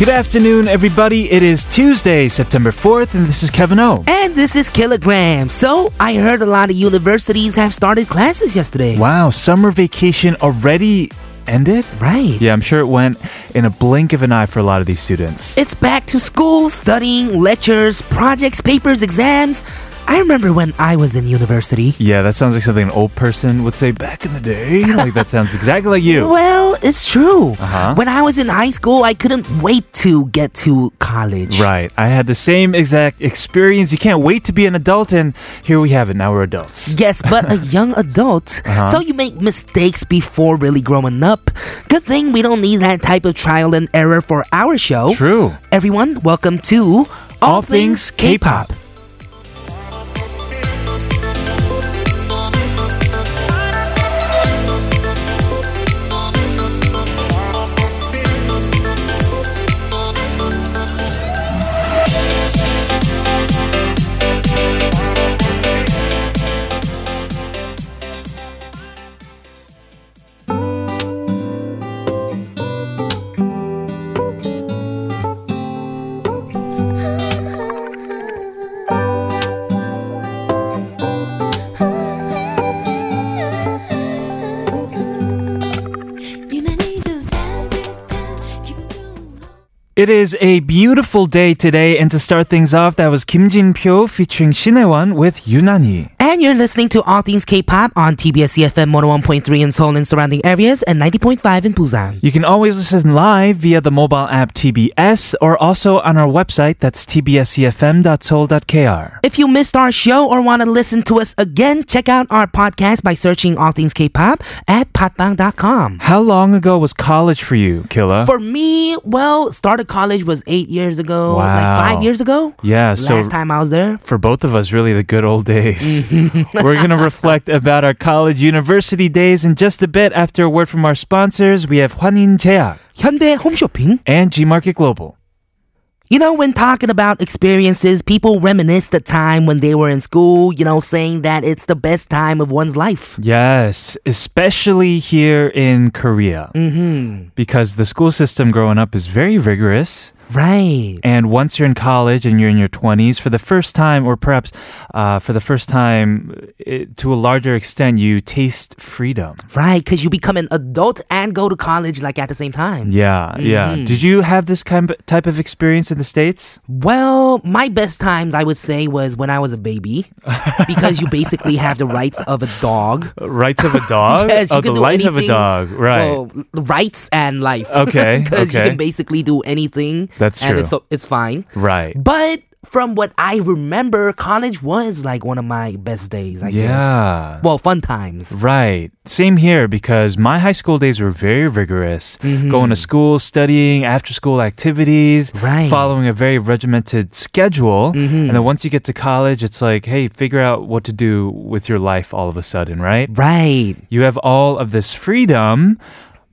Good afternoon, everybody. It is Tuesday, September 4th, and this is Kevin O. And this is Kilogram. So, I heard a lot of universities have started classes yesterday. Wow, summer vacation already ended? Right. Yeah, I'm sure it went in a blink of an eye for a lot of these students. It's back to school, studying, lectures, projects, papers, exams. I remember when I was in university. yeah, that sounds like something an old person would say back in the day. like that sounds exactly like you. Well, it's true. Uh-huh. When I was in high school, I couldn't wait to get to college. Right. I had the same exact experience. You can't wait to be an adult, and here we have it. Now we're adults. Yes, but a young adult. Uh-huh. So you make mistakes before really growing up. Good thing we don't need that type of trial and error for our show. True. Everyone, welcome to All Things K-Pop. 유 It is a beautiful day today, and to start things off, that was Kim Jin Pyo featuring Shinewon with Yunani. And you're listening to All Things K-Pop on TBS EFM 101.3 in Seoul and surrounding areas and 90.5 in Busan. You can always listen live via the mobile app TBS or also on our website that's tbscfm.soul.kr. If you missed our show or want to listen to us again, check out our podcast by searching All Things K-Pop at podbbang.com. How long ago was college for you, Killa? For me, well, started college was eight years ago, like five years ago. yeah, so Last time I was there. for both of us, really the good old days. Mm-hmm. We're going to reflect about our college university days in just a bit after a word from our sponsors. We have Hwanin Chea, Hyundai Home Shopping, and G Market Global. You know, when talking about experiences, people reminisce the time when they were in school, you know, saying that it's the best time of one's life. Yes, especially here in Korea. Mm-hmm. Because the school system growing up is very rigorous. Right. And once you're in college and you're in your 20s, for the first time, or perhaps uh, for the first time it, to a larger extent, you taste freedom. Right, because you become an adult and go to college like at the same time. Yeah, yeah. Mm-hmm. Did you have this kind of type of experience in the States? Well, my best times I would say was when I was a baby, because you basically have the rights of a dog. Rights of a dog? Yes, you oh, can the do life of a dog. Right. Well, rights and life. Okay, because you can basically do anything. That's and true. it's it's fine. right. But from what I remember, college was like one of my best days. I guess. Yeah. Well, fun times. Right. Same here because my high school days were very rigorous. Mm-hmm. Going to school, studying, after school activities, Right. Mm-hmm. following a very regimented schedule. And then once you get to college, it's like, hey, figure out what to do with your life all of a sudden, right? Right. You have all of this freedom,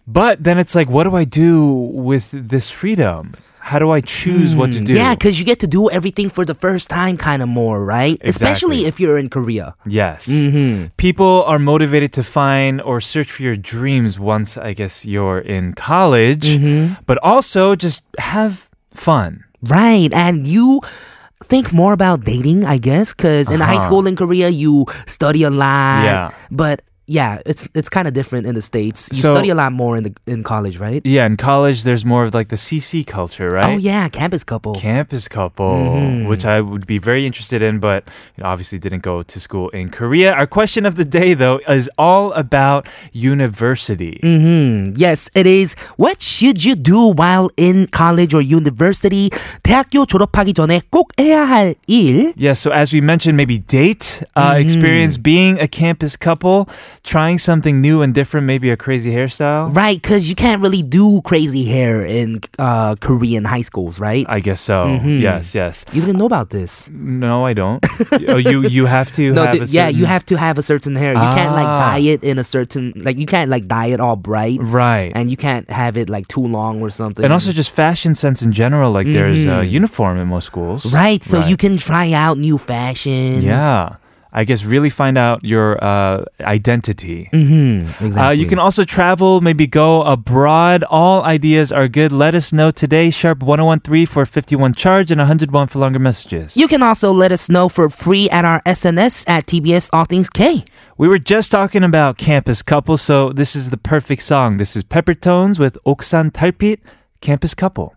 but then it's like, what do I do with this freedom? How do I choose what to do? Hmm. Yeah, because you get to do everything for the first time, kind of more, right? Especially if you're in Korea. Yes. Mm-hmm. People are motivated to find or search for your dreams once, I guess, you're in college, Mm-hmm. but also just have fun. Right. And you think more about dating, I guess, because in high Uh-huh. school in Korea, you study a lot. Yeah. But yeah, it's it's kind of different in the states. You So- study a lot more in the in college, right? Yeah, in college, there's more of like the CC culture, Oh right? yeah, campus couple. Campus couple, Mm-hmm. which I would be very interested in, but you know, obviously didn't go to school in Korea. Our question of the day, though, is all about university. hmm Yes, it is. What should you do while in college or university? 대학교 졸업하기 전에 꼭 해야 할 일. Yeah, so as we mentioned, maybe date Mm-hmm. uh, experience being a campus couple, trying something new and different, maybe a crazy hairstyle. Right, because you can't really do crazy hair in uh, Korean high schools, right? I guess so. Mm-hmm. Yes, yes. you didn't know about this. No, I don't. oh, you you have to No, have th- a yeah, you certain- have to have a certain hair. You can't like Ah. dye it in a certain like you can't like dye it all bright, right. and you can't have it like too long or something. And also just fashion sense in general. Like there's a uniform in most schools. Mm-hmm. right, so Right. you can try out new fashions. Yeah. I guess, really find out your uh, identity. Mm-hmm. Exactly. Uh, you can also travel, maybe go abroad. All ideas are good. Let us know today, sharp 1013 for 51 charge and 101 for longer messages. You can also let us know for free at our SNS at TBS All Things K. We were just talking about campus couples, so this is the perfect song. This is Peppertones with Oksan Talpit, Campus Couple.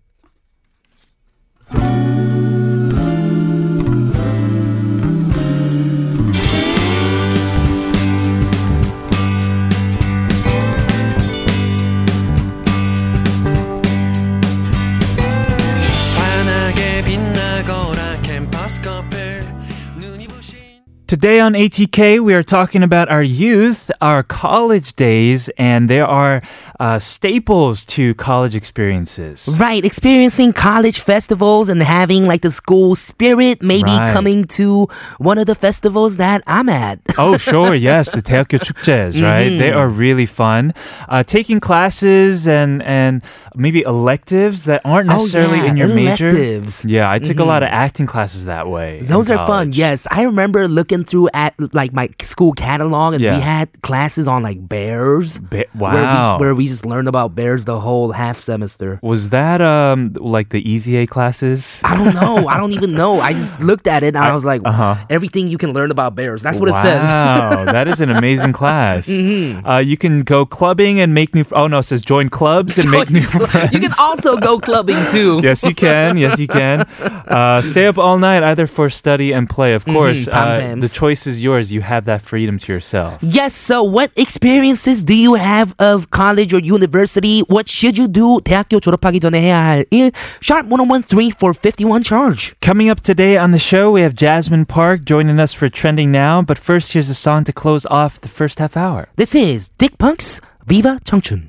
Today on ATK, we are talking about our youth, our college days, and there are uh, staples to college experiences. Right, experiencing college festivals and having like the school spirit, maybe right. coming to one of the festivals that I'm at. oh, sure, yes, the Daehakkyo Chukjes, right? Mm-hmm. They are really fun. Uh, taking classes and and maybe electives that aren't oh, necessarily oh, yeah, in your electives. major. Yeah, I took mm-hmm. a lot mm-hmm. of acting classes that way. Those are fun. Yes, I remember looking through at like my school catalog, and Yeah. we had classes on like bears. Ba- Where we, wow. where we just learned about bears the whole half semester. Was that um like the Easy A classes? I don't know. I don't even know. I just looked at it and I, was like, uh-huh. everything you can learn about bears. That's what wow, it says. Mm-hmm. that is an amazing class. uh, you can go clubbing and make new. Oh no, it says join clubs and make new friends. you can also go clubbing too. yes, you can. Yes, you can. Uh, stay up all night either for study and play. Of course, Palm uh, the choice is yours. You have that freedom to yourself. Yes, so what experiences do you have of college or university? What should you do? 대학교 졸업하기 전에 해야 할 일. Sharp 1013 for 51 charge. Coming up today on the show, we have Jasmine Park joining us for Trending Now. But first, here's a song to close off the first half hour. This is Dick Punk's Viva 청춘.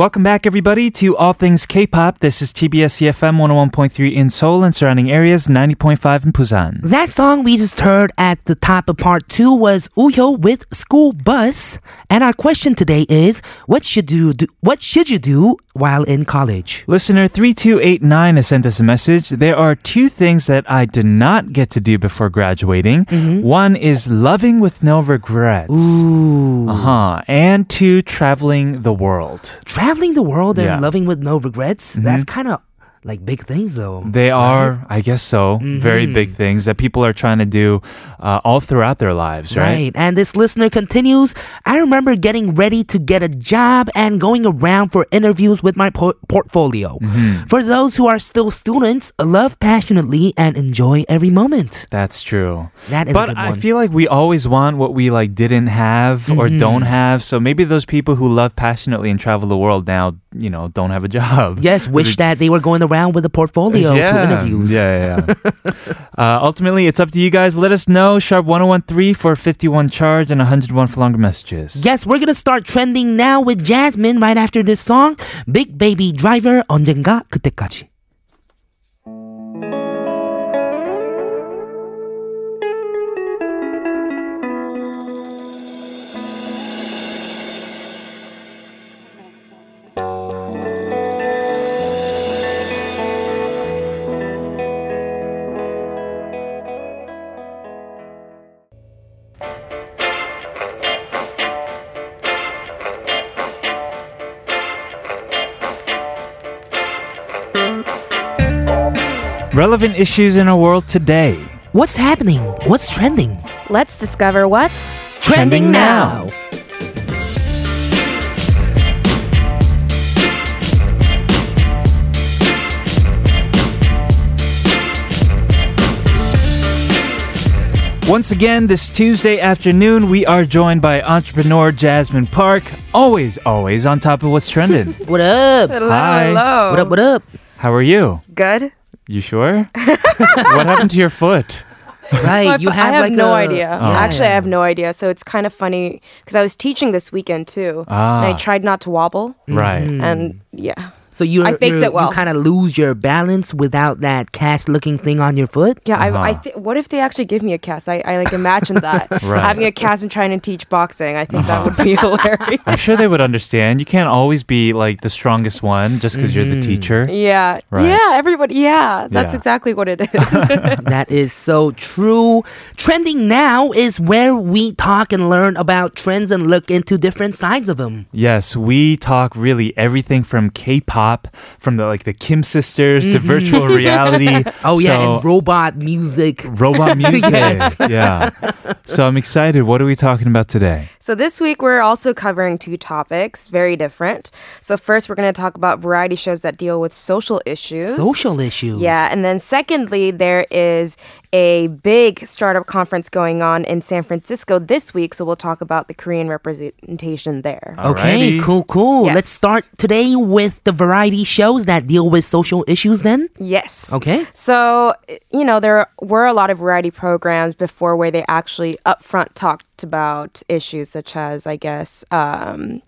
Welcome back, everybody, to All Things K-pop. This is TBS EFM 101.3 in Seoul and surrounding areas, 90.5 in Busan. That song we just heard at the top of part two was Uyo with School Bus. And our question today is, what should you do, what should you do while in college? Listener 3289 has sent us a message. There are two things that I did not get to do before graduating. One is loving with no regrets. Ooh. Uh-huh. And two, traveling the world. Traveling the world and Yeah. Mm-hmm. loving with no regrets, that's kind of like big things though. They are, I guess so, very Mm-hmm. big things that people are trying to do uh, all throughout their lives, right? Right. And this listener continues I remember getting ready to get a job and going around for interviews with my por- portfolio. Mm-hmm. For those who are still students, love passionately and enjoy every moment. That's true. That is a but I feel like we always want what we like didn't have or Mm-hmm. don't have. So maybe those people who love passionately and travel the world now, you know, don't have a job. Yes, wish that they were going around with a portfolio yeah. to interviews. Yeah, yeah. yeah. uh, ultimately, it's up to you guys. Let us know. Sharp 1013 for 51 charge and 101 for longer messages. Yes, we're gonna start trending now with Jasmine right after this song. Big Baby Driver 언젠가 그때까지. Relevant issues in our world today. What's happening? What's trending? Let's discover what's Trending now. Once again, this Tuesday afternoon, we are joined by entrepreneur Jasmine Park. Always, always on top of what's trending. What up? Hello, Hi. hello. What up? What up? How are you? Good. You sure? what happened to your foot? Right, Well, you I have have like no a- idea. Yeah. Actually, I have no idea. So it's kind of funny because I was teaching this weekend too, Ah. and I tried not to wobble, Right. and yeah, So you I faked it well. You kind of lose your balance without that cast-looking thing on your foot. yeah. I, I Uh-huh. th- what if they actually give me a cast? I, I like imagined that Right. having a cast and trying to teach boxing. I think that would be hilarious. I'm sure they would understand. You can't always be like the strongest one just because you're the teacher. Yeah, Right. yeah. Everybody, yeah. That's Yeah. exactly what it is. that is so true. Trending now is where we talk and learn about trends and look into different sides of them. Yes, we talk really everything from K-pop, from the like the Kim sisters to mm-hmm. virtual reality. Oh yeah, So- and robot music. robot music. Yes. Yeah. So I'm excited. What are we talking about today? So this week we're also covering two topics, very different. So first we're going to talk about variety shows that deal with social issues. Social issues. Yeah, and then secondly there is a big startup conference going on in San Francisco this week, so we'll talk about the Korean representation there. Okay, cool, cool. Yes. Let's start today with the variety shows that deal with social issues then. Yes. Okay. So, you know, there were a lot of variety programs before where they actually upfront talked about issues such as, I guess, um,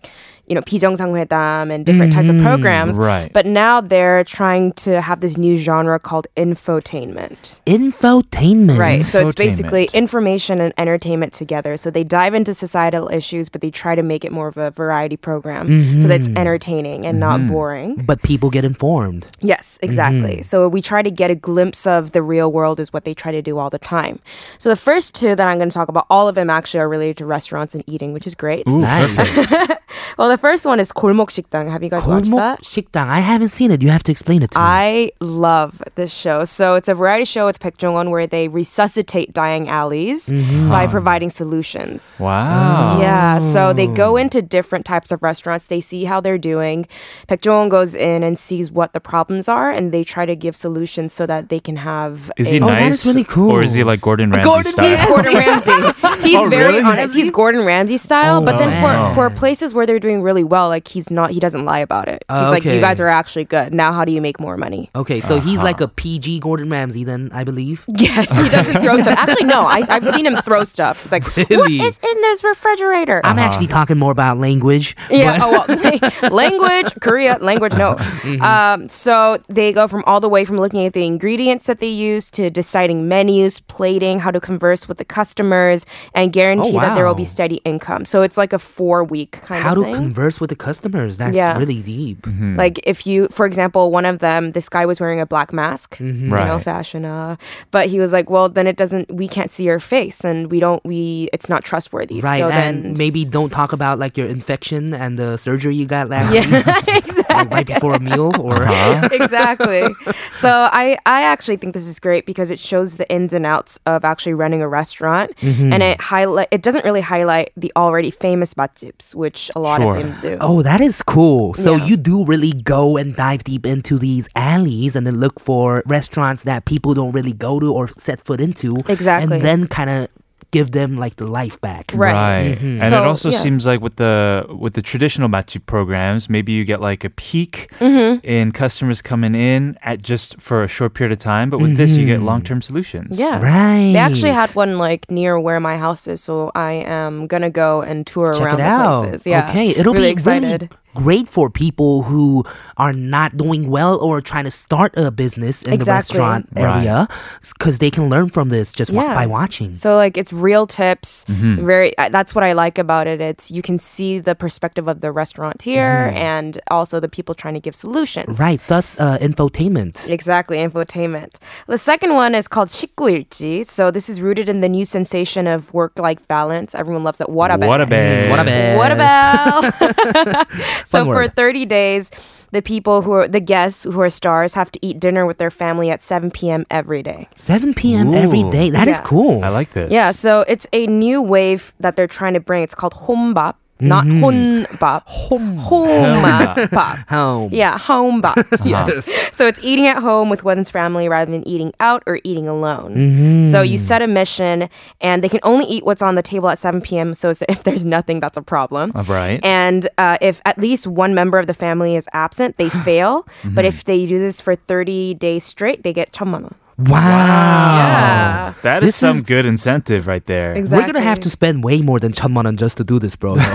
you know, 비정상회담 and different types of programs. right. But now they're trying to have this new genre called infotainment. Infotainment. Right. So it's basically Infotainment. information and entertainment together. So they dive into societal issues, but they try to make it more of a variety program so that it's entertaining and not boring. But people get informed. Yes, exactly. So we try to get a glimpse of the real world is what they try to do all the time. So the first two that I'm going to talk about, all of them actually are related to restaurants and eating, which is great. Ooh, Nice. perfect. Well, the first one is 골목 식당. Have you guys watched 골목 that? 식당. I haven't seen it. You have to explain it to me. I love this show. So it's a variety show with Baek Jong-won where they resuscitate dying alleys by providing solutions. Wow. Yeah, so they go into different types of restaurants. They see how they're doing. Baek Jong goes in and sees what the problems are, and they try to give solutions so that they can have. Is a- he Oh, that nice? is really cool. Or is he like Gordon Ramsay Gordon- style? He's Gordon Ramsay. He's Oh, very really? honest. He's Gordon Ramsay style, but then wow. for for places where they're doing really well, like he's not. He doesn't lie about it. He's Oh, like, okay. you guys are actually good. Now, how do you make more money? Okay, so he's Uh-huh. like a PG Gordon Ramsay then, I believe. Yes, he doesn't throw stuff. Actually, no, I, I've seen him throw stuff. It's like, Really? what is in this refrigerator? I'm actually talking more about language. Yeah. Oh well, language, Korea language. No. Um, so they go from all the way from looking at the ingredients that they use to deciding menus, plating, how to converse with the customers, and guarantee Oh, that there will be wow. steady income. So it's like a four week kind How of to thing. Converse with the customers. That's Yeah. really deep. like if you, for example, one of them, this guy was wearing a black mask, Mm-hmm. you know, Right. fashion. Uh, but he was like, well, then it doesn't. We can't see your face, and we don't. We it's not trustworthy. Right, So and then. maybe don't talk about like your infection and the surgery you got last Yeah, week, exactly. like, right before a meal, or Huh? exactly. So I I actually think this is great because it shows the ins and outs of actually running a restaurant, Mm-hmm. and it highlight it doesn't really highlight the already famous matjips, which a lot Sure. of do. Oh, that is cool. So Yeah. you do really go and dive deep into these alleys and then look for restaurants that people don't really go to or set foot into. Exactly. And then kind of give them like the life back. Right. And So, it also yeah. seems like with the with the traditional matchup programs, maybe you get like a peak Mm-hmm. in customers coming in at just for a short period of time, but with this you get long term solutions. Yeah. Right. They actually had one like near where my house is, so I am gonna go and tour Check around it the out. places. Yeah. Okay, it'll really be excited. really great for people who are not doing well or trying to start a business in the Exactly. restaurant Right. area because they can learn from this just wa- Yeah. by watching. So like it's real tips. Mm-hmm. Very uh, that's what I like about it. It's you can see the perspective of the restaurateur and also the people trying to give solutions. Mm-hmm. Right, thus uh, infotainment. Exactly, infotainment. The second one is called 식구일지. So this is rooted in the new sensation of work-life balance. Everyone loves it. What about What a bad. What a bad. What about? so Fun for 30 days, the people who are the guests who are stars have to eat dinner with their family at 7 p.m. every day. 7 p.m. every Ooh. day. That is Yeah. cool. I like this. Yeah, so it's a new wave that they're trying to bring. It's called hombap, not honbap. Home. Homebap. Home. Yeah, homebap. Yes. So it's eating at home with one's family rather than eating out or eating alone. So you set a mission, and they can only eat what's on the table at 7 p.m. So it's- if there's nothing, that's a problem. All right. And uh, if at least one member of the family is absent, they fail. But if they do this for 30 days straight, they get 천만 원. Wow. Yeah. That is This some is- good incentive right there. Exactly. We're gonna have to spend way more than 천만 just to do this, bro.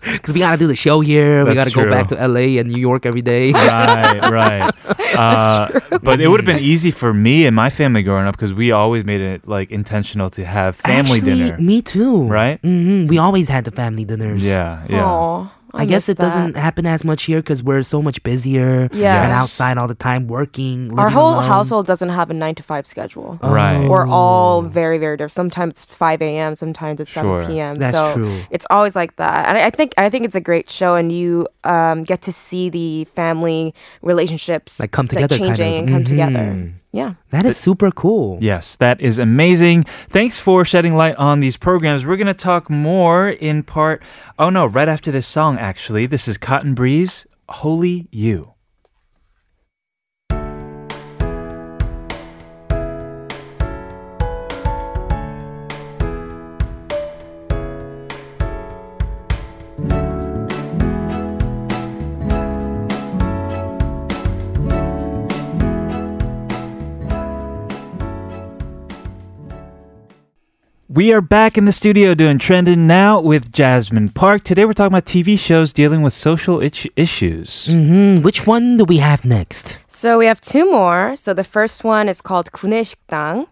Because we gotta do the show here. we gotta go back to LA and New York every day. right, right. Uh, but it would have been easy for me and my family growing up because we always made it like intentional to have family Actually, dinner. Me too. Right? hmm We always had the family dinners. Yeah, yeah. Aw, I, guess miss it doesn't happen as much here because we're so much busier Yes. and outside all the time working. Our whole alone. household doesn't have a nine to five schedule. Right. We're all very, very different. Sometimes it's 5 a.m., sometimes it's 7 p.m. That's so true. it's always like that. And I I think I think it's a great show, and you um, get to see the family relationships Like come together kind changing of. and come together. Yeah. That is super cool. Yes, that is amazing. Thanks for shedding light on these programs. We're going to talk more in part. Oh no, right after this song, actually. This is Cotton Breeze, Holy You. We are back in the studio doing Trending Now with Jasmine Park. Today we're talking about TV shows dealing with social itch- issues. hmm Which one do we have next? So we have two more. So the first one is called 구내식당.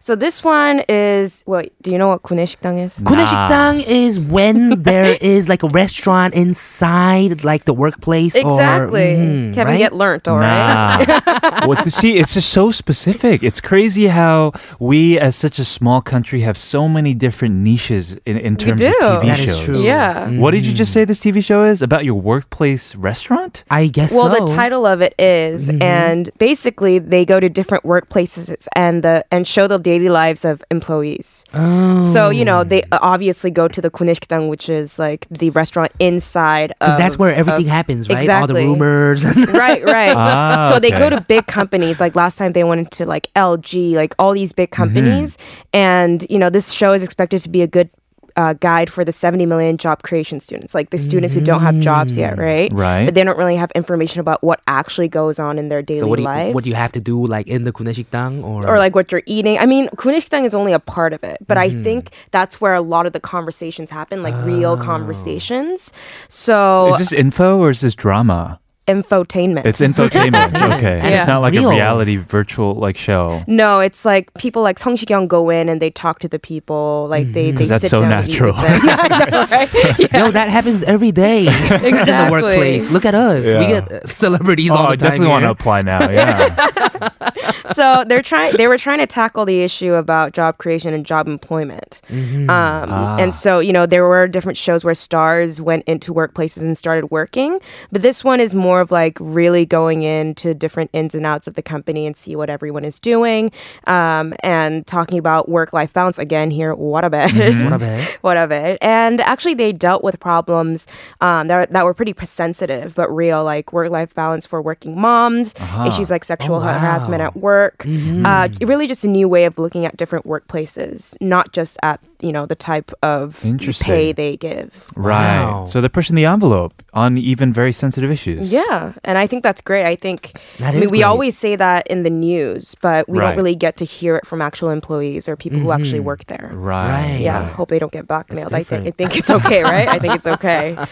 So this one is what? Do you know what 구내식당 is? 구내식당 is when there is like a restaurant inside like the workplace Exactly. or Mhm, Kevin, right? get learnt, all right? Nah. what to see? It's just so specific. It's crazy how we, as such a small country, have so many different niches in, in We terms do. of TV That is shows. true. Yeah. Mm. What did you just say this TV show is about? Your workplace restaurant? I guess Well, so. the title of it is, and basically they go to different workplaces and the and show the daily lives of employees. Oh. So you know they obviously go to the kuneshikdang, which is like the restaurant inside. because that's where everything of- happens, right? All the rumors. right, right. Ah, so they go to big companies. Like last time, they went into like LG, like all these big Mm-hmm. companies. And you know, this show is expected to be a good uh, guide for the 70 million job creation students, like the students who don't have jobs yet, mm. right? Right. But they don't really have information about what actually goes on in their daily so what do you, lives. What do you have to do, like in the kuneshikdang, or or like what you're eating? I mean, kuneshikdang is only a part of it, but mm-hmm. I think that's where a lot of the conversations happen, like oh. real conversations. So is this info or is this drama? Infotainment. It's infotainment. okay. And It's it's not like real. a reality virtual like show. No, it's like people like Sung Si-kyung go in and they talk to the people, like they, they 'Cause that's sit so down natural. with them. I know, right? Yeah. Yo, that happens every day in the workplace. Look at us. We get uh, celebrities Oh, all I the time. definitely want to apply now. Yeah. So they're trying. They were trying to tackle the issue about job creation and job employment. Um, Ah. And so you know there were different shows where stars went into workplaces and started working, but this one is more of like really going into different ins and outs of the company and see what everyone is doing, um, and talking about work-life balance again here. What about What about it? what of it. And actually, they dealt with problems um, that, that were pretty sensitive but real, like work life balance for working moms, Uh-huh. issues like sexual Oh, wow. harassment at work. Uh, really, just a new way of looking at different workplaces, not just at you know the type of pay they give. right. Wow. So they're pushing the envelope on even very sensitive issues. Yeah, and I think that's great. I think That I mean we great. always say that in the news, but we Right. don't really get to hear it from actual employees or people who actually work there. Right. Right. Yeah, right. hope they don't get blackmailed. I think I think it's okay, right? I think it's okay. Uh,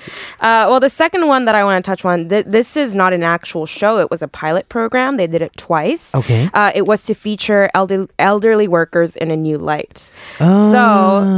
well, the second one that I want to touch on, th- this is not an actual show. It was a pilot program. They did it twice. Okay. Uh, it was to feature elder- elderly workers in a new light. Oh. So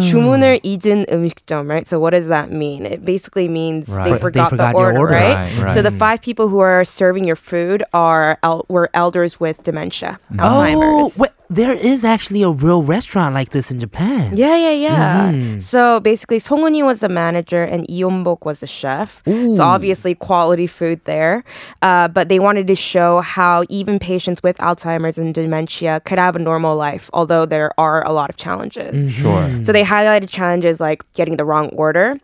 주문을 잊은 음식점, right? So what does that mean? It basically means Right. they They forgot, forgot the your order, order. right? Right, So right. the five people who are serving your food are el- were elders with dementia, Oh, Alzheimer's. wait, there is actually a real restaurant like this in Japan. Yeah, yeah, yeah. Mm-hmm. So basically, Song Eun-i was the manager and Lee Yeon-bok was the chef. So obviously, quality food there. Uh, but they wanted to show how even patients with Alzheimer's and dementia could have a normal life, although there are a lot of challenges. Sure. So they highlighted challenges like getting the wrong order.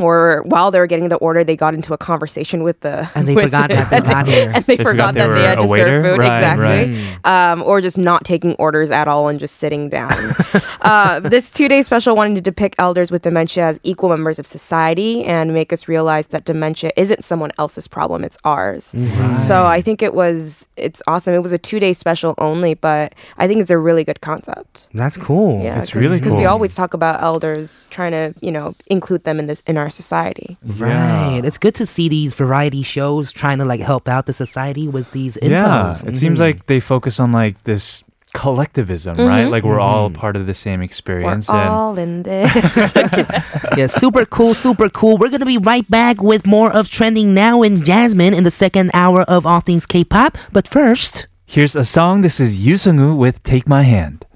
Or while they were getting the order, they got into a conversation with the And they with forgot that they got here. and they, They forgot, forgot they that they had to waiter? serve food Right, exactly, Um, or just not taking orders at all and just sitting down. uh, this two-day special wanted to depict elders with dementia as equal members of society and make us realize that dementia isn't someone else's problem; it's ours. So I think it was it's awesome. It was a two-day special only, but I think it's a really good concept. That's cool. Yeah, It's really because we always talk about elders trying to you know include them in this in our society. Right. It's good to see these variety shows trying to like help out the society with these infos. Yeah, it seems Mhm. like they focus on like this collectivism, right? Like we're all part of the same experience. We're and all in this. yeah, super cool, super cool. We're gonna be right back with more of trending now in Jasmine in the second hour of All Things K-pop. But first, here's a song. This is Yu Sung-woo with "Take My Hand."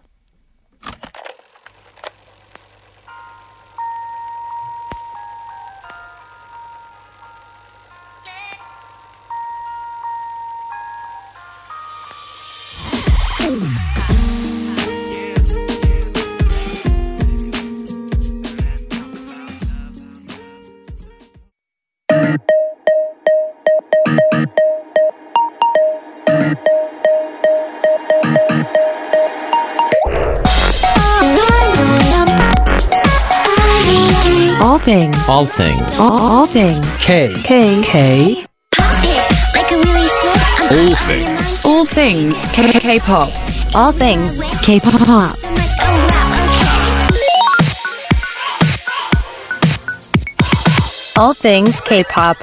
All things. All things. All, all things. K. K. K. All things. All things. K. K-pop. All things. K-pop. All things K-pop.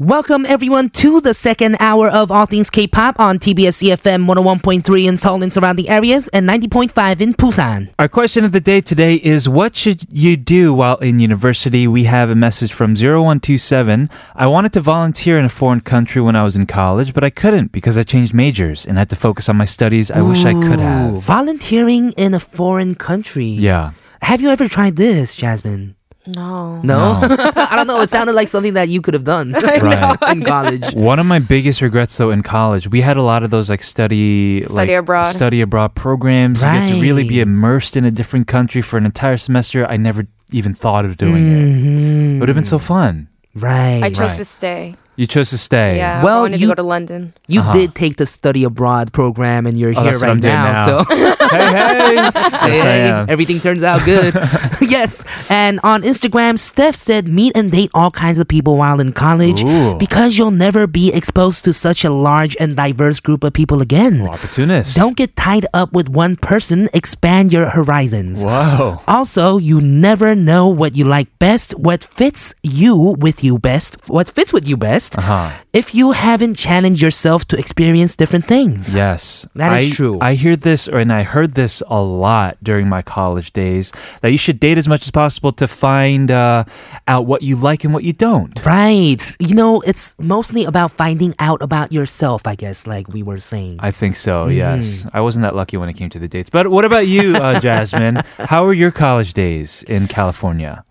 Welcome everyone to the second hour of All Things K-pop on TBS EFM 101.3 in Seoul and surrounding areas and 90.5 in Busan. Our question of the day today is What should you do while in university? We have a message from 0127. I wanted to volunteer in a foreign country when I was in college, but I couldn't because I changed majors and had to focus on my studies. I wish I could have. volunteering in a foreign country. Yeah. Have you ever tried this, Jasmine? No. No, I don't know. It sounded like something that you could have done Right. in college. One of my biggest regrets, though, in college, we had a lot of those like study, like, Study abroad. study abroad programs. You get to really be immersed in a different country for an entire semester. I never even thought of doing it. Mhm. It would have been so fun. Right. I chose Right. to stay. You chose to stay. Yeah. Well, I wanted you- to go to London. You Uh-huh. did take the study abroad program, and you're Oh, here right now. now. So Hey, hey. yes, Hey, everything turns out good. yes. And on Instagram, Steph said, meet and date all kinds of people while in college Ooh. because you'll never be exposed to such a large and diverse group of people again. Opportunist. Don't get tied up with one person. Expand your horizons. Whoa. Also, you never know what you like best, what fits you with you best, what fits with you best, Uh-huh. if you haven't challenged yourself to experience different things. Yes. That is I- true. I hear this, or and I heard this a lot during my college days, that you should date as much as possible to find uh, out what you like and what you don't. Right. You know, it's mostly about finding out about yourself, I guess, like we were saying. I think so, Mm-hmm. yes. I wasn't that lucky when it came to the dates. But what about you, uh, Jasmine? How were your college days in California?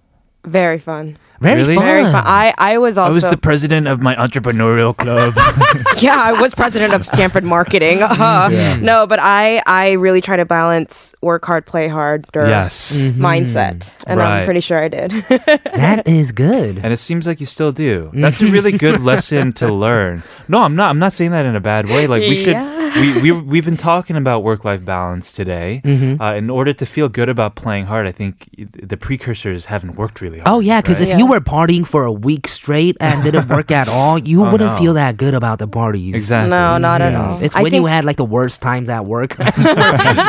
Very fun. Very Really? fun. Very fun. I, I was also. I was the president of my entrepreneurial club. yeah, I was president of Stanford Marketing. Uh, No, but I I really try to balance work hard, play hard, yes. Mm-hmm. mindset, and Right. I'm pretty sure I did. that is good. And it seems like you still do. That's a really good lesson to learn. No, I'm not. I'm not saying that in a bad way. Like we should. Yeah. We we we've been talking about work life balance today. Mm-hmm. Uh, in order to feel good about playing hard, I think the precursors haven't worked really hard. Oh yeah, because right? if you were partying for a week straight and didn't work at all, you Oh, wouldn't no. feel that good about the parties. exactly. no, not at all. It's I when you had like the worst times at work.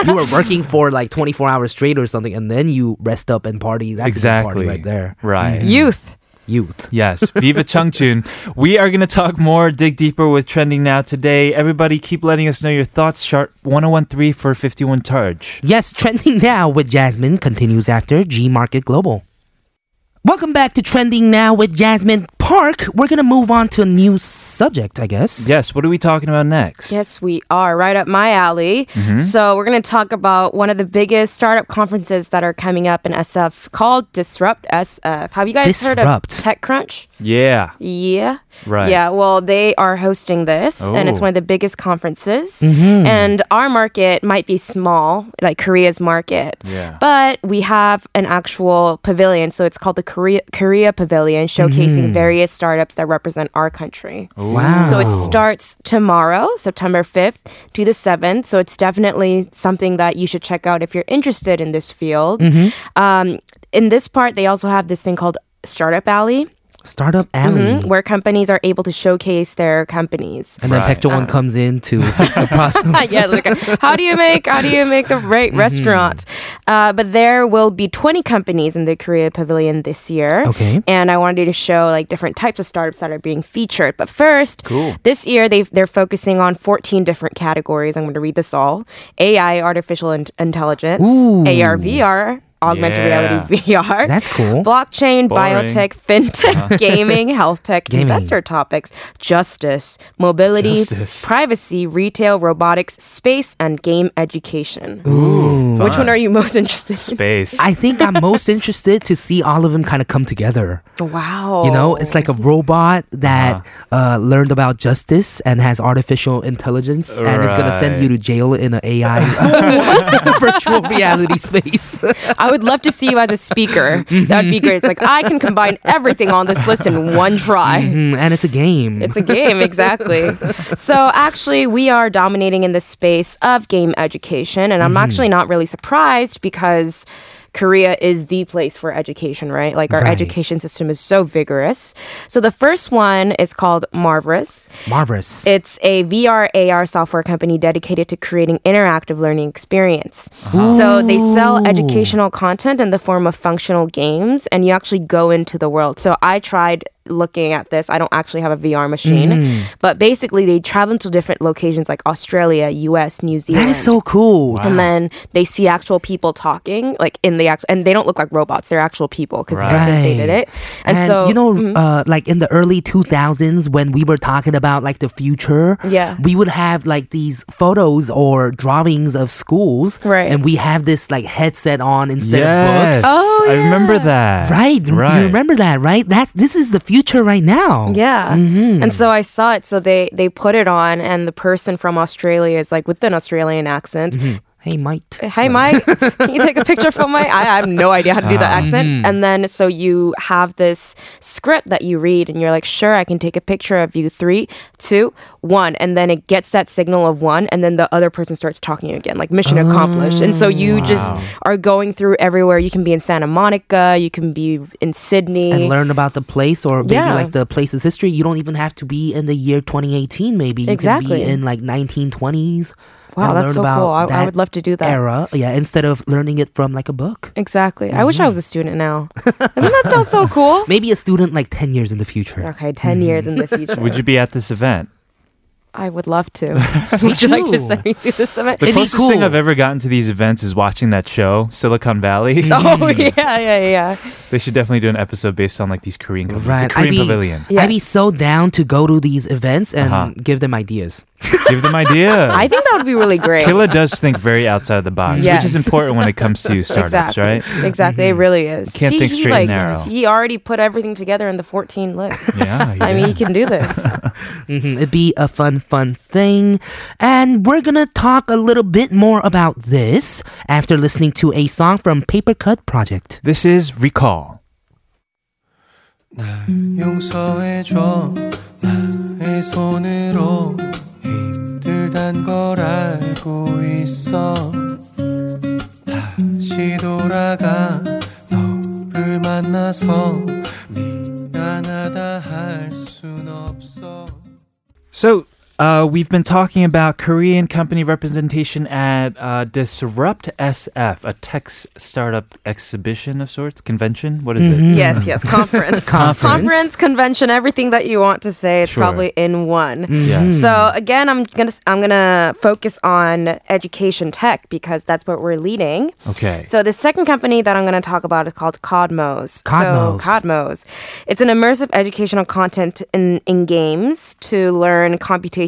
you, were, working for like 24 hours straight or something, and then you rest up and party. That's exactly a good party right there. Right. Mm-hmm. youth. Youth. Yes, Viva Changchun. We are going to talk more, dig deeper with trending now today. Everybody, keep letting us know your thoughts. Sharp 1013 for 51 charge. Yes, trending now with Jasmine continues after G Market Global. Welcome back to Trending Now with Jasmine. Park, we're gonna move on to a new subject, I guess. Yes, what are we talking about next? Yes, we are right up my alley. Mm-hmm. So we're going to talk about one of the biggest startup conferences that are coming up in SF called Disrupt SF. Have you guys heard of TechCrunch? Yeah. Yeah. Right. Yeah, well, they are hosting this, and it's Oh. one of the biggest conferences. Mm-hmm. And our market might be small, like Korea's market. Yeah. But we have an actual pavilion, so it's called the Korea, Korea Pavilion, showcasing various startups that represent our country. Wow. So it starts tomorrow, September 5th to the 7th. So it's definitely something that you should check out if you're interested in this field. Um, in this part, they also have this thing called Startup Alley, Startup Alley. mhm, where companies are able to showcase their companies. And then Right. Baek Jong-won comes in to fix the problem. yeah, like how do you make how do you make the right restaurant? Uh, but there will be 20 companies in the Korea Pavilion this year. Okay. And I wanted to show like different types of startups that are being featured. But first, Cool. this year they they're focusing on 14 different categories. I'm going to read this all: AI, artificial in- intelligence, Ooh. AR, VR. Augmented Yeah. reality VR. That's cool. Blockchain, Boring. biotech, fintech, gaming, health tech, Gaming. investor topics, justice, mobility, Justice. privacy, retail, robotics, space, and game education. Ooh, Which fun. one are you most interested in? Space. I think I'm most interested to see all of them kind of come together. Wow. You know, it's like a robot that uh, learned about justice and has artificial intelligence and is going to send you to jail in an AI virtual reality space. I would love to see you as a speaker. That'd be great. It's like I can combine everything on this list in one try. Mm, and it's a game. It's a game, exactly. so, actually, we are dominating in the space of game education. And I'm actually not really surprised because Korea is the place for education, right? Like, our Right. education system is so vigorous. So, the first one is called Marvelous. Marvelous. It's a VR AR software company dedicated to creating interactive learning experience. Uh-huh. So they sell educational content in the form of functional games and you actually go into the world. So I tried looking at this. I don't actually have a VR machine, but basically they travel to different locations like Australia, US, New Zealand. that is so cool. and then they see actual people talking, like in the act, and they don't look like robots. They're actual people because Right. they did it. And, And, so you know, Mhm. uh, like in the early 2000s, when we were talking about like the future, Yeah. we would have like these photos or drawings of schools, Right. And we have this like headset on instead yes. of books, Oh, I remember that. right? Right. You remember that, right? That's this is the future right now. Yeah. Mm-hmm. And so I saw it. So they they put it on, and the person from Australia is like with an Australian accent. Hey, mate. Hey, Mike, can you take a picture for my? I have no idea how to do that Mm-hmm. accent. And then so you have this script that you read, and you're like, sure, I can take a picture of you. Three, two, one, and then it gets that signal of one, and then the other person starts talking again, like mission accomplished. And so you just are going through everywhere. You can be in Santa Monica, you can be in Sydney. And learn about the place or maybe Yeah. like the place's history. You don't even have to be in the year 2018, maybe. You can Exactly. be in like 1920s. Wow, and that's learn so about cool. I- I would love to do that. Era. Yeah, instead of learning it from like a book. Exactly. I wish I Mm-hmm. was a student now. Doesn't that sound so cool? Maybe a student like 10 years in the future. Okay, 10 years in the future. Would you be at this event? I would love to. would you like to too. send me to this event? The It'd be closest thing. I've ever gotten to these events is watching that show, Silicon Valley. Oh, yeah, yeah, yeah. They should definitely do an episode based on like these Korean companies. Right. The Korean I'd be- Pavilion. Yes. I'd be so down to go to these events and Uh-huh. give them ideas. Give them ideas. I think that would be really great. Killa does think very outside of the box, Yes. which is important when it comes to startups, exactly. right? Exactly. It really is. Can't See, think he, straight like, and narrow. He already put everything together in the 14 list. Yeah. I mean, yeah. you can do this. Mhm, It'd be a fun, fun thing. And we're gonna talk a little bit more about this after listening to a song from Paper Cut Project. This is Recall. 용서해줘 나의 손으로 힘들단 걸 알고 있어 다시 돌아가 너를 만나서 미안하다 할 순 없어 So, uh, we've been talking about Korean company representation at uh, Disrupt SF, a tech startup exhibition of sorts, convention. What is it? Yes, yes, conference. Conference. convention, everything that you want to say, it's Sure. probably in one. Yes. So again, I'm gonna I'm gonna focus on education tech because that's what we're leading. Okay. So the second company that I'm going to talk about is called Codmos. Codmos. So Codmos. It's an immersive educational content in, in games to learn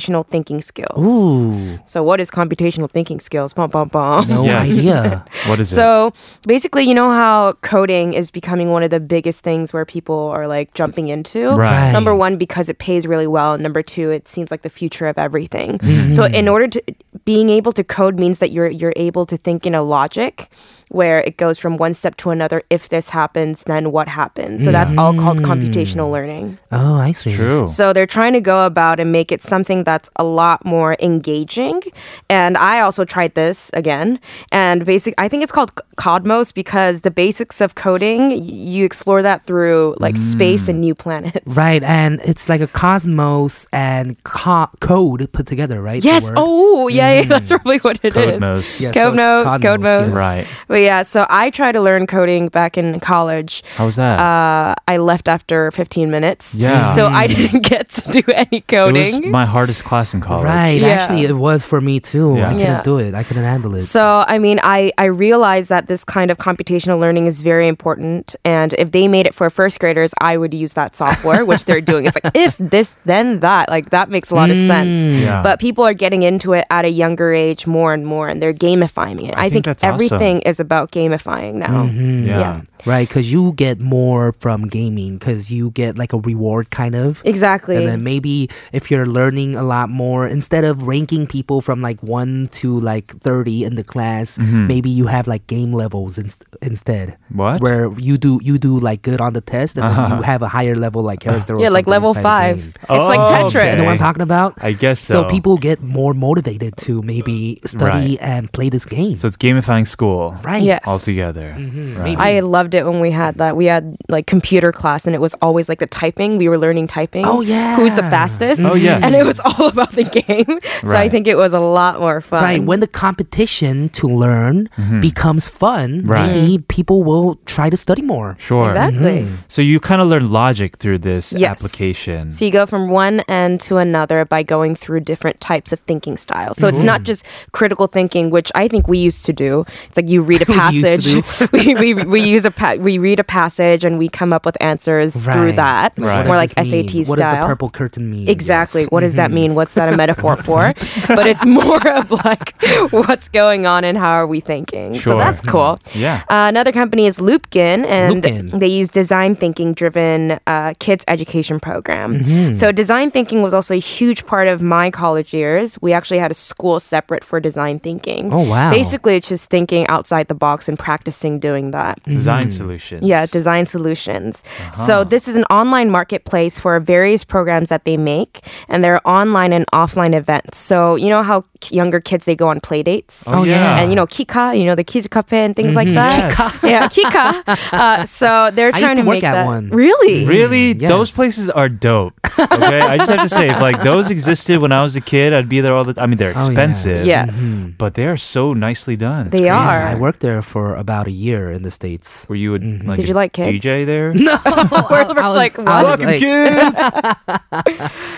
computational thinking skills. Ooh, So what is computational thinking skills? Bum, bum, bum. no Yes. idea. what is it? So basically, you know how coding is becoming one of the biggest things where people are like jumping into? Right. Number one, because it pays really well. And number two, it seems like the future of everything. Mm-hmm. So in order to being able to code means that you're you're able to think in a logic where it goes from one step to another. If this happens, then what happens? So that's all called mm. computational learning. Oh, I see. True. So they're trying to go about and make it something that's a lot more engaging. And I also tried this again. And basic, I think it's called Codmos because the basics of coding, you explore that through like mm. space and new planets. Right, and it's like a cosmos and co- code put together, right? Yes. Oh, yeah, yeah. Mm. That's probably what it is. Codemos. Yes, so Code it's knows, Codmos, code knows. yes. Right. But yeah, so I tried to learn coding back in college. How was that? Uh, I left after 15 minutes. Yeah. So I mm. didn't get to do any coding. it was my hardest class in college. Right, Yeah. actually, it was for me too. Yeah. I couldn't Yeah. do it. I couldn't handle it. So, I mean, I, I realized that this kind of computational learning is very important. And if they made it for first graders, I would use that software, which they're doing. It's like, if this, then that. Like, that makes a lot of sense. Mm. Yeah. But people are getting into it at a younger age more and more, and they're gamifying it. I I, think think, that's awesome. everything is about gamifying now. yeah. Yeah. right, because you get more from gaming because you get like a reward kind of. Exactly. And then maybe if you're learning a lot more, instead of ranking people from like 1 to like 30 in the class, maybe you have like game levels in- instead. Mm-hmm. What? Where you do you do like good on the test and then you have a higher level like character or yeah, like level five. game. It's like Oh, Tetris. You know what I'm talking about? I guess So so. people get more motivated to maybe study and play this game. So it's gamifying school right. Yes. altogether. Mm-hmm. Right. I loved it when we had that. We had like computer class, and it was always like the typing. We were learning typing. Oh, yeah. Who's the fastest? Oh, yeah, And it was all about the game. So I think it was a lot more fun. Right. When the competition to learn becomes fun, Mm-hmm. Right. maybe people will try to study more. Sure. Exactly. So you kind of learn logic through this Yes. application. So you go from one end to another by going through different types of thinking styles. So it's not just critical thinking, which I think we used to do. It's like you read a We used to passage, we, we, we use a pa- we read a passage and we come up with answers through that, Right. more like SAT mean? style. What does the purple curtain mean? Exactly. Yes. What does that mean? What's that a metaphor for? but it's more of like what's going on and how are we thinking. Sure. So that's cool. Yeah. Uh, another company is Loopkin, and Loopkin. they use design thinking driven uh, kids education program. Mm-hmm. So design thinking was also a huge part of my college years. We actually had a school separate for design thinking. Oh, wow. Basically, it's just thinking outside the box and practicing doing that. Design solutions. Yeah, design solutions. Uh-huh. So this is an online marketplace for various programs that they make, and they're online and offline events. So you know how younger kids they go on play dates. Oh, yeah. And you know Kika, you know the kids cafe and things like that. Yes. Yeah, Kika. Uh, so they're I trying used to work make at that. one. Really? Really? Those Yes. places are dope. Okay? I just have to say, if like those existed when I was a kid, I'd be there all the time. I mean, they're Oh, yeah. expensive. Yes. But they are so nicely done. It's They crazy. are. I worked there for about a year in the States. Were you a, like Did a you like kids? DJ there? No, We're like, what? I was like, kids!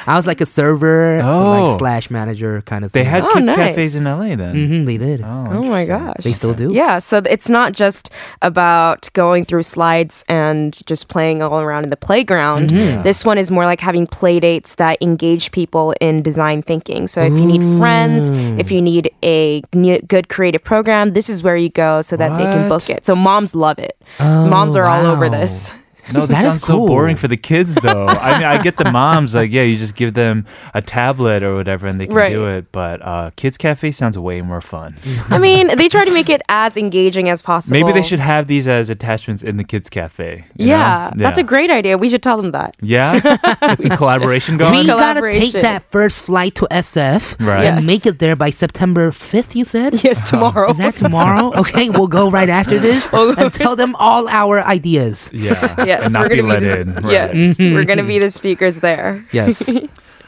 I was like a server, Oh. like slash manager kind of thing. they thing. had Oh, kids nice. cafes in LA then. hmm they did. Oh, Oh my interesting. gosh. They still do. Yeah, so th- it's not just about going through slides and just playing all around in the playground. Mm-hmm. This one is more like having play dates that engage people in design thinking. So if you need friends, if you need a good creative program, this is where you go so that they can book it. So moms love it. moms oh, are all over this. No, this That is sounds so cool. boring for the kids, though. I mean, I get the moms, like, yeah, you just give them a tablet or whatever and they can Right. do it. But uh, Kids Cafe sounds way more fun. I mean, they try to make it as engaging as possible. Maybe they should have these as attachments in the Kids Cafe. you Yeah, that's a great idea. We should tell them that. Yeah? it's a collaboration going. We gotta take that first flight to SF Right. and Yes. make it there by September 5th, you said? Yes, tomorrow. Is that tomorrow? okay, we'll go right after this and tell them all our ideas. Yeah. Yeah. Yes, and not we're be gonna let be the, in. Right. Yes, we're gonna be the speakers there. Yes.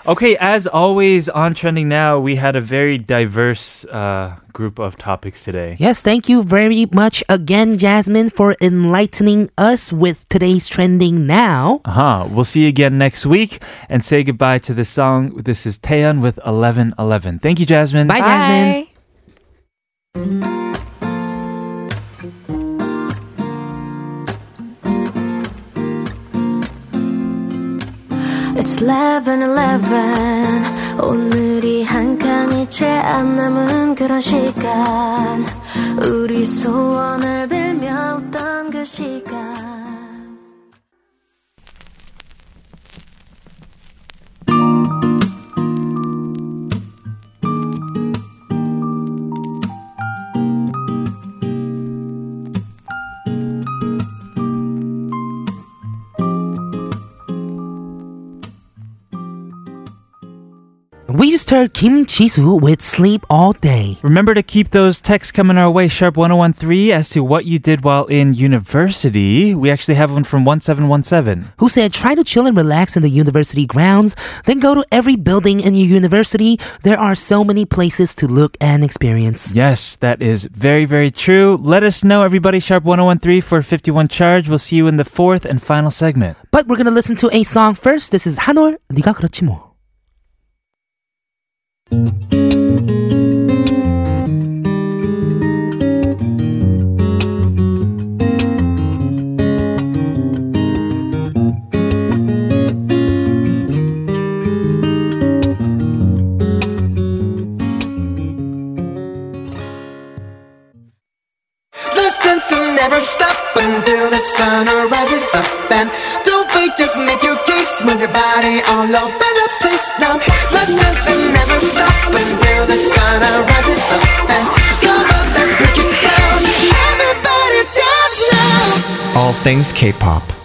Okay, as always on Trending Now, we had a very diverse uh, group of topics today. Yes, thank you very much again, Jasmine, for enlightening us with today's trending now. Uh huh. We'll see you again next week and say goodbye to the song. This is Taeyeon with 1111. Thank you, Jasmine. Bye, Jasmine. It's 11:11 오늘이 한 칸이 채 안 남은 그런 시간. 우리 소원을 빌며 웃던 그 시간 We just heard Kim Jisoo with Sleep All Day. Remember to keep those texts coming our way, sharp 1013, as to what you did while in university. We actually have one from 1717. Who said, try to chill and relax in the university grounds, then go to every building in your university. There are so many places to look and experience. Yes, that is very, very true. Let us know, everybody, sharp 1013 for 51 charge. We'll see you in the fourth and final segment. But we're gonna listen to a song first. This is 한올, 네가 그렇지 뭐. Listen things K-pop.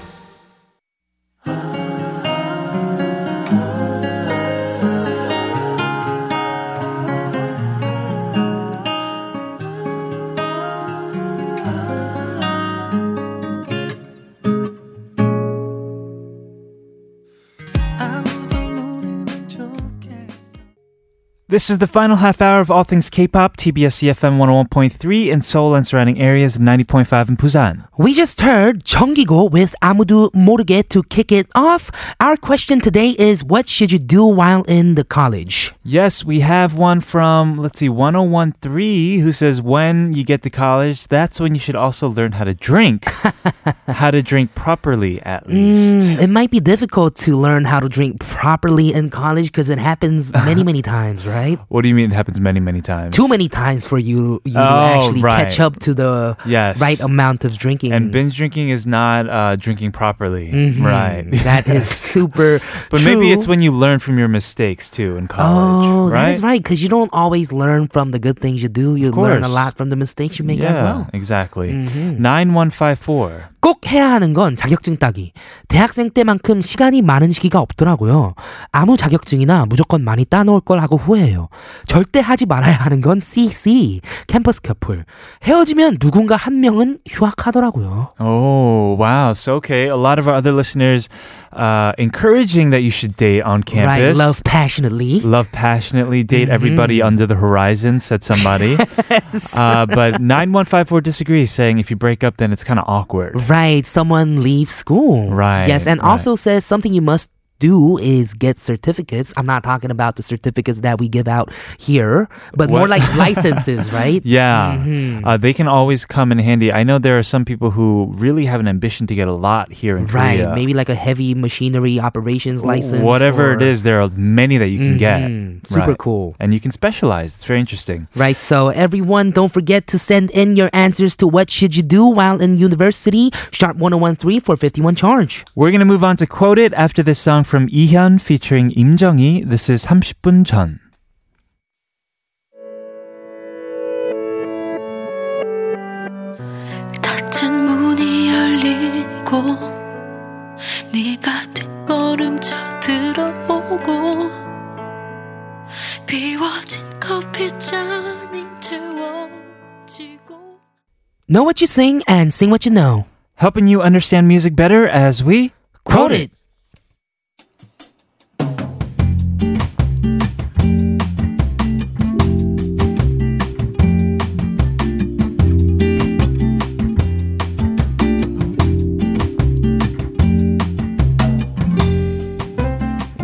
This is the final half hour of All Things K-pop, TBS EFM 101.3 in Seoul and surrounding areas, 90.5 in Busan. We just heard Junggigo with Amudu Moruge to kick it off. Our question today is, what should you do while in the college? Yes, we have one from, let's see, 1013 who says, when you get to college, that's when you should also learn how to drink. how to drink properly, at mm, least. Mm, it might be difficult to learn how to drink properly in college because it happens many, many times, right? What do you mean it happens many, many times? Too many times for you, you to Oh, actually right. catch up to the Yes. right amount of drinking. And binge drinking is not uh, drinking properly. Mhm. Right. That is super. But maybe it's when you learn from your mistakes too in college. Oh, right? that is right. Because you don't always learn from the good things you do. You learn a lot from the mistakes you make yeah, as well. exactly. Mhm. 9154. 꼭 해야 하는 건 자격증 따기. 대학생 때만큼 시간이 많은 시기가 없더라고요. 아무 자격증이나 무조건 많이 따놓을 걸 하고 후회해요. 절대 하지 말아야 하는 건 CC, 캠퍼스 커플. 헤어지면 누군가 한 명은 휴학하더라고요. Oh, wow. So, okay. A lot of our other listeners uh, encouraging that you should date on Right, campus. love passionately. Love passionately, date Mm-hmm. everybody under the horizon, said somebody. uh, but 9154 disagrees, saying if you break up, then it's kind of awkward. Right, someone leaves school. Right, Yes, and right. also says something you must do is get certificates. I'm not talking about the certificates that we give out here, but more like licenses, right? Yeah. Mhm. Uh, they can always come in handy. I know there are some people who really have an ambition to get a lot here in Right, Korea. maybe like a heavy machinery operations license. Whatever it or- is, there are many that you can get. Mhm. Super Right. cool. And you can specialize. It's very interesting. Right, so everyone, don't forget to send in your answers to what should you do while in university. Sharp 1013 for 51 charge. We're going to move on to Quote It after this song from Lee Hyun featuring Im Jung-hee. This is 30분 전. Know what you sing and sing what you know. Helping you understand music better as we quote it.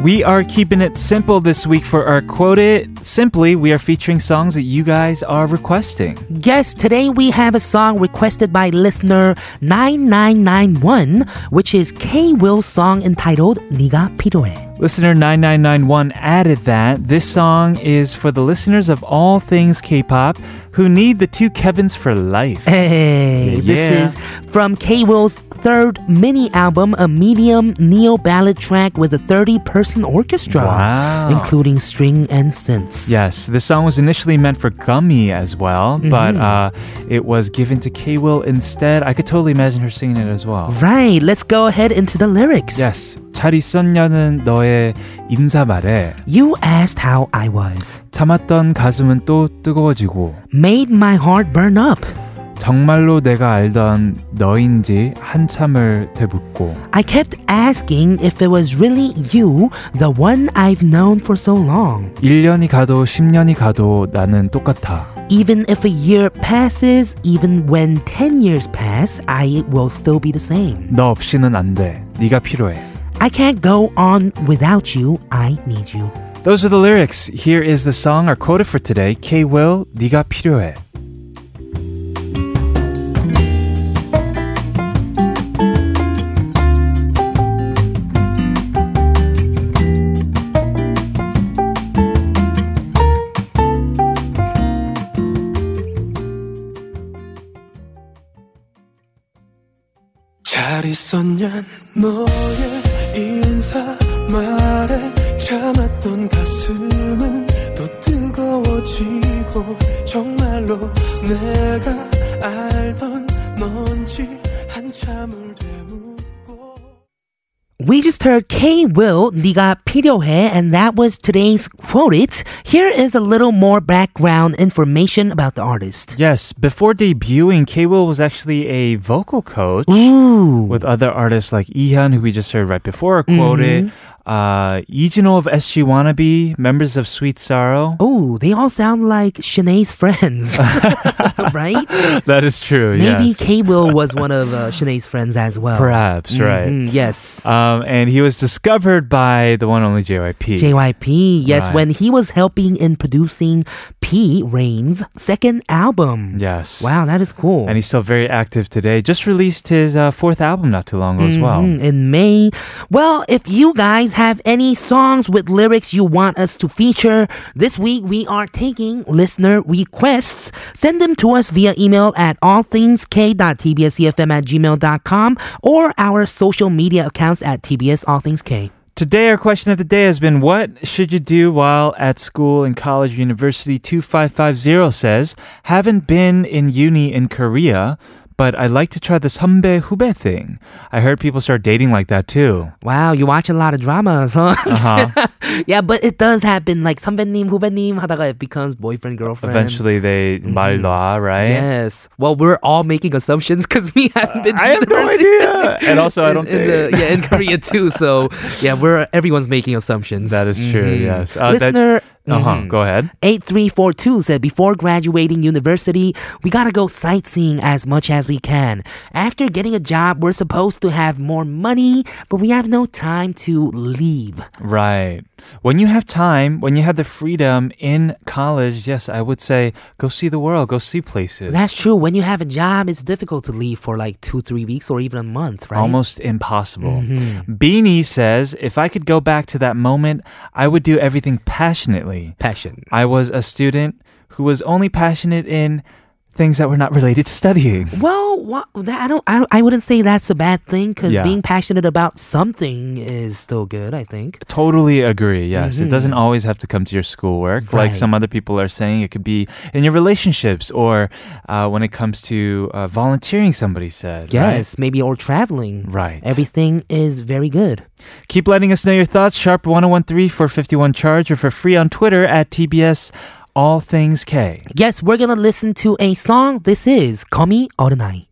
We are keeping it simple this week for our Quote It. Simply, we are featuring songs that you guys are requesting. Yes, today we have a song requested by listener 9991, which is K Will's song entitled Niga Piroe. Listener 9991 added that this song is for the listeners of all things K pop who need the two Kevins for life. Hey, yeah. this is from K Will's third mini album, a medium neo ballad track with a 30 person orchestra, wow. including string and synths. Yes, the song was initially meant for Gummy as well, mm-hmm. but uh, it was given to K Will instead. I could totally imagine her singing it as well. Right, let's go ahead into the lyrics. Yes. 잘 있었냐는 너의 인사말에 You asked how I was. 참았던 가슴은 또 뜨거워지고 Made my heart burn up. 정말로 내가 알던 너인지 한참을 되묻고 I kept asking if it was really you, the one I've known for so long. 1년이 가도 10년이 가도 나는 똑같아. Even if a year passes, even when 10 years pass, I will still be the same. 너 없이는 안 돼. 네가 필요해. I can't go on without you. I need you. Those are the lyrics. Here is the song, our quote for today. K Will, 네가 필요해. 잘 있었냐? 너의 인사 말에 참았던 가슴은 또 뜨거워지고 정말로 내가 알던 넌지 한참을 되묻고 We just heard K Will, 네가 필요해, and that was today's quoted. Here is a little more background information about the artist. Yes, before debuting, K Will was actually a vocal coach Ooh. with other artists like Ihan, who we just heard right before, quoted. Uh, Ijino of SG Wannabe, members of Sweet Sorrow. Oh, they all sound like Shanae's friends, right? That is true. Maybe yes. K Will was one of uh, Shanae's friends as well. Perhaps, right. Mhm, yes. Um, and he was discovered by the one and only JYP. JYP, yes, Right. when he was helping in producing P Rain's second album. Yes. Wow, that is cool. And he's still very active today. Just released his uh, fourth album not too long ago as well. In May. Well, if you guys have any songs with lyrics you want us to feature, this week we are taking listener requests. Send them to us via email at allthingsk.tbsefm at gmail.com or our social media accounts at TBS All Things K. Today, our question of the day has been What should you do while at school in college, university? 2550 says, Haven't been in uni in Korea, but I'd like to try the 선배 후배 thing. I heard people start dating like that too. Wow, you watch a lot of dramas, huh? Uh-huh. yeah, but it does happen. Like 선배님, 후배님 하다가 it becomes boyfriend, girlfriend. Eventually, they 말 놔, right? Yes. Well, we're all making assumptions because we haven't been to I have no university. idea. And also, I In- don't in think. the- yeah, in Korea too. So yeah, we're everyone's making assumptions. That is true, Mhm. yes. Uh, that- Listener. uh-huh. mhm. Go ahead. 8342 said before graduating university, we gotta go sightseeing as much as we can. After getting a job, we're supposed to have more money, but we have no time to leave. Right. When you have time, when you have the freedom in college, yes, I would say go see the world, go see places. That's true. When you have a job, it's difficult to leave for like two, three weeks or even a month, right? Almost impossible. Mhm. Beanie says, if I could go back to that moment, I would do everything passionately. Passion. I was a student who was only passionate in things that were not related to studying. Well, what, that, I don't. I, I wouldn't say that's a bad thing because Yeah. being passionate about something is still good. I think. Totally agree. Yes. It doesn't Mhm. always have to come to your schoolwork. Like some other people are saying, it could be in your relationships or uh, when it comes to uh, volunteering, somebody said. right? Yes, maybe or traveling. Right. Everything is very good. Keep letting us know your thoughts. Sharp 1013 for 51 charge or for free on Twitter at TBS all Things K. Yes, we're gonna listen to a song. This is Gummy 어른아이.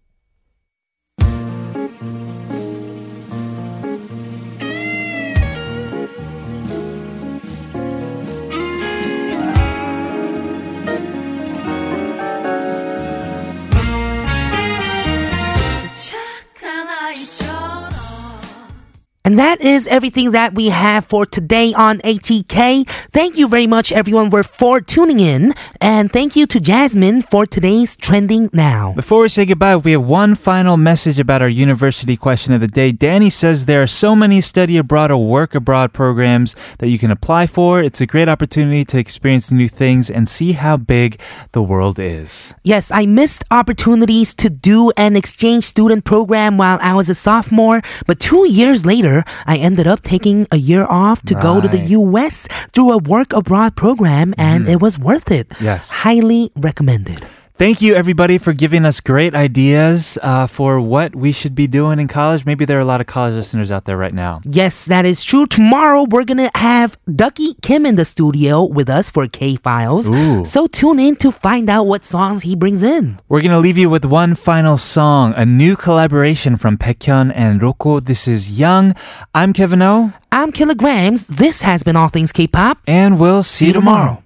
And that is everything that we have for today on ATK. Thank you very much, everyone, for- tuning in. And thank you to Jasmine for today's Trending Now. Before we say goodbye, we have one final message about our university question of the day. Danny says there are so many study abroad or work abroad programs that you can apply for. It's a great opportunity to experience new things and see how big the world is. Yes, I missed opportunities to do an exchange student program while I was a sophomore, but two years later, I ended up taking a year off to go to the US through a work abroad program, and mm-hmm. it was worth it. Yes. Highly recommended. Thank you, everybody, for giving us great ideas uh, for what we should be doing in college. Maybe there are a lot of college listeners out there right now. Yes, that is true. Tomorrow we're gonna have Ducky Kim in the studio with us for K Files. So tune in to find out what songs he brings in. We're going to leave you with one final song, a new collaboration from Baekhyun and Loco. This is Young. I'm Kevin O, I'm Killagramz. This has been All Things K-pop. and we'll see, you tomorrow.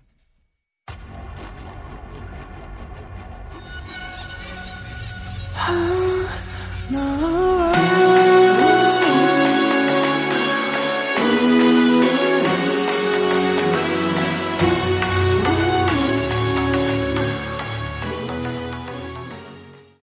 No.